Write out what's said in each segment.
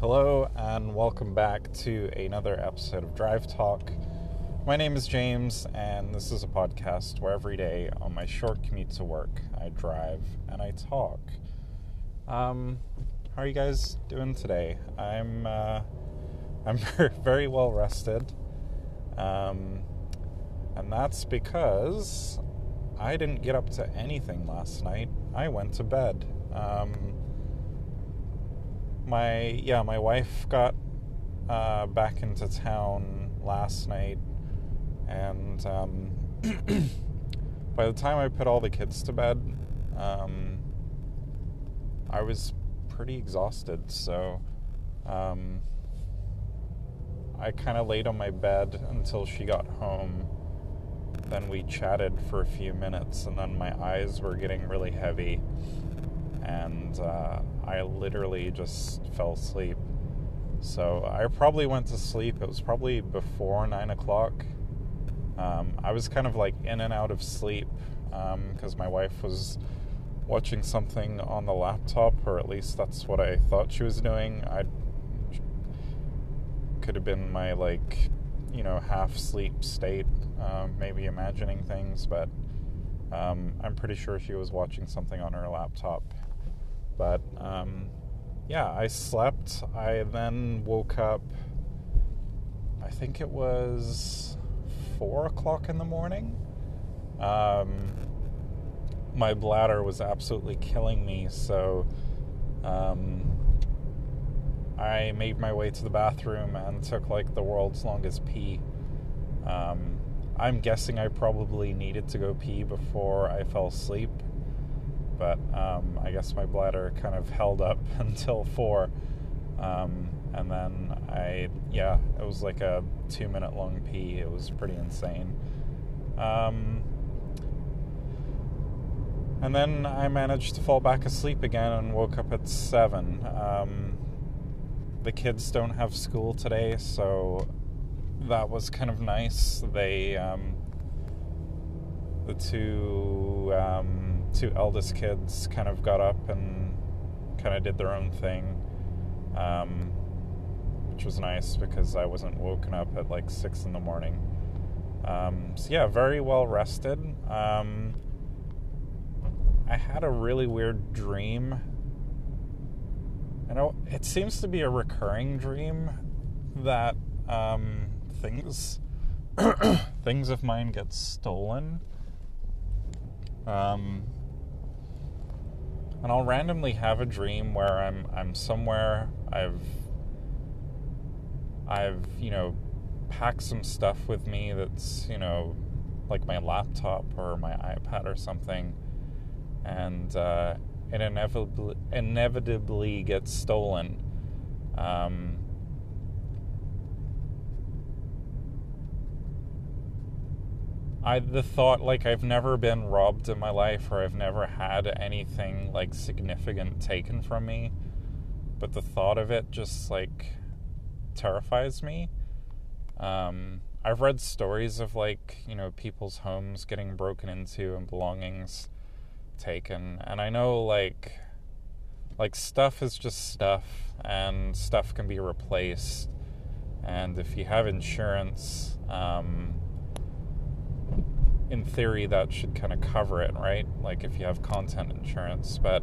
Hello, and welcome back to another episode of Drive Talk. My name is James, and this is a podcast where every day on my short commute to work, I drive and I talk. Um, how are you guys doing today? I'm uh, I'm very well rested, um, and that's because I didn't get up to anything last night. I went to bed. Um, my yeah, my wife got uh, back into town last night, and um, by the time I put all the kids to bed, um, I was pretty exhausted. So um, I kind of laid on my bed until she got home. Then we chatted for a few minutes, and then my eyes were getting really heavy and uh, I literally just fell asleep. So I probably went to sleep. It was probably before nine o'clock. Um, I was kind of like in and out of sleep because um, my wife was watching something on the laptop, or at least that's what I thought she was doing. I could have been my like, you know, half sleep state, uh, maybe imagining things, but um, I'm pretty sure she was watching something on her laptop but um, yeah, I slept. I then woke up. I think it was four o'clock in the morning. Um, my bladder was absolutely killing me, so um, I made my way to the bathroom and took like the world's longest pee. Um, I'm guessing I probably needed to go pee before I fell asleep but um, I guess my bladder kind of held up until four. Um, and then I, yeah, it was like a two minute long pee. It was pretty insane. Um, and then I managed to fall back asleep again and woke up at seven. Um, the kids don't have school today, so that was kind of nice. They, um, the two, um, two eldest kids kind of got up and kind of did their own thing, um, which was nice because I wasn't woken up at like six in the morning. Um, so yeah, very well rested. Um, I had a really weird dream. You know, it seems to be a recurring dream that um, things things of mine get stolen. Um, and I'll randomly have a dream where I'm I'm somewhere I've I've you know packed some stuff with me that's you know like my laptop or my iPad or something, and uh, it inevitably inevitably gets stolen. Um, I the thought like I've never been robbed in my life or I've never had anything like significant taken from me, but the thought of it just like terrifies me. Um, I've read stories of like you know people's homes getting broken into and belongings taken, and I know like like stuff is just stuff, and stuff can be replaced, and if you have insurance. Um, in theory, that should kind of cover it, right? Like if you have content insurance. But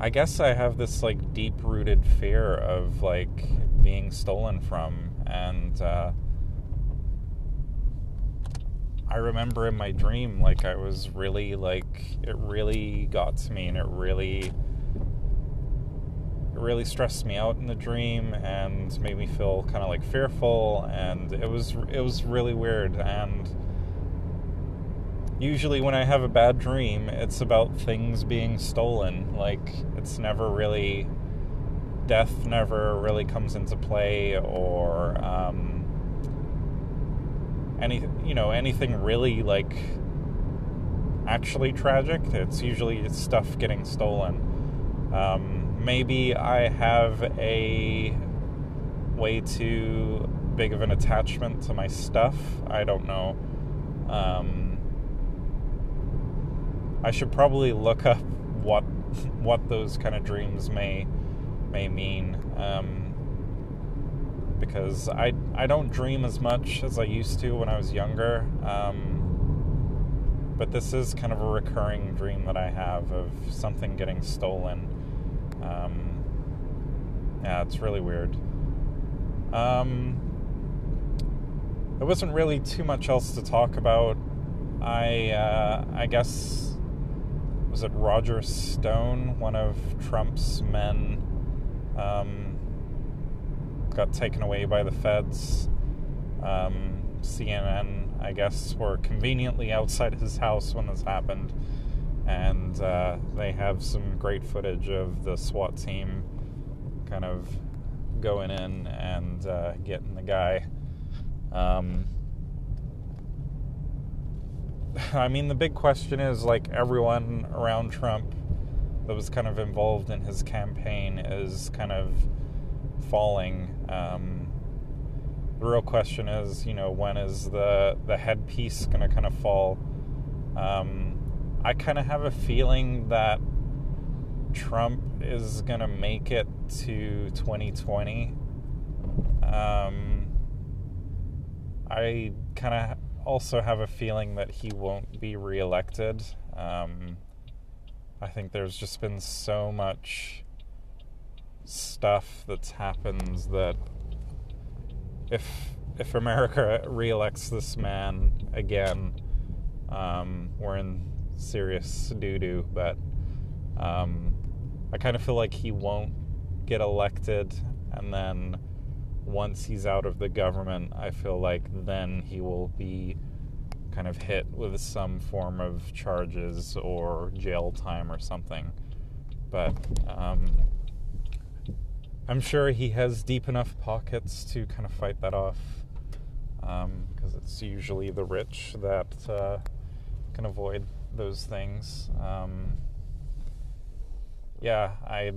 I guess I have this like deep rooted fear of like being stolen from. And uh, I remember in my dream, like I was really like, it really got to me and it really really stressed me out in the dream and made me feel kind of like fearful and it was it was really weird. And usually when I have a bad dream it's about things being stolen. Like it's never really death never really comes into play or um, any you know anything really like actually tragic. It's usually stuff getting stolen. Um, maybe I have a way too big of an attachment to my stuff. I don't know. Um, I should probably look up what what those kind of dreams may may mean. Um, because I I don't dream as much as I used to when I was younger. Um, but this is kind of a recurring dream that I have of something getting stolen. Um, yeah, it's really weird. Um, there wasn't really too much else to talk about. I uh, I guess was it Roger Stone, one of Trump's men. Um, got taken away by the feds. Um, CNN, I guess, were conveniently outside his house when this happened, and uh, they have some great footage of the SWAT team kind of going in and uh, getting the guy. Um, I mean, the big question is like everyone around Trump that was kind of involved in his campaign is kind of falling. Um, the real question is, you know, when is the the headpiece going to kind of fall? Um, I kind of have a feeling that Trump is going to make it to 2020. Um, I kind of also have a feeling that he won't be reelected. Um, I think there's just been so much stuff that's happened that if if America reelects this man again, um, we're in serious doo doo. But um, I kind of feel like he won't get elected, and then once he's out of the government, I feel like then he will be kind of hit with some form of charges or jail time or something. But um, I'm sure he has deep enough pockets to kind of fight that off. Because um, it's usually the rich that uh, can avoid those things. Um, yeah, I.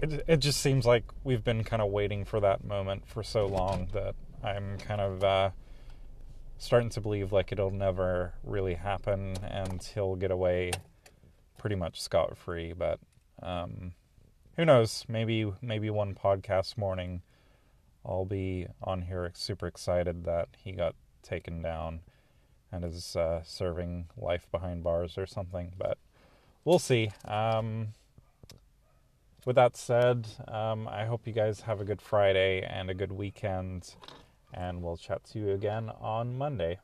It, it just seems like we've been kind of waiting for that moment for so long that I'm kind of uh, starting to believe like it'll never really happen and he'll get away pretty much scot free. But um, who knows? Maybe maybe one podcast morning I'll be on here super excited that he got taken down and is uh, serving life behind bars or something. But we'll see. Um, with that said, um, I hope you guys have a good Friday and a good weekend, and we'll chat to you again on Monday.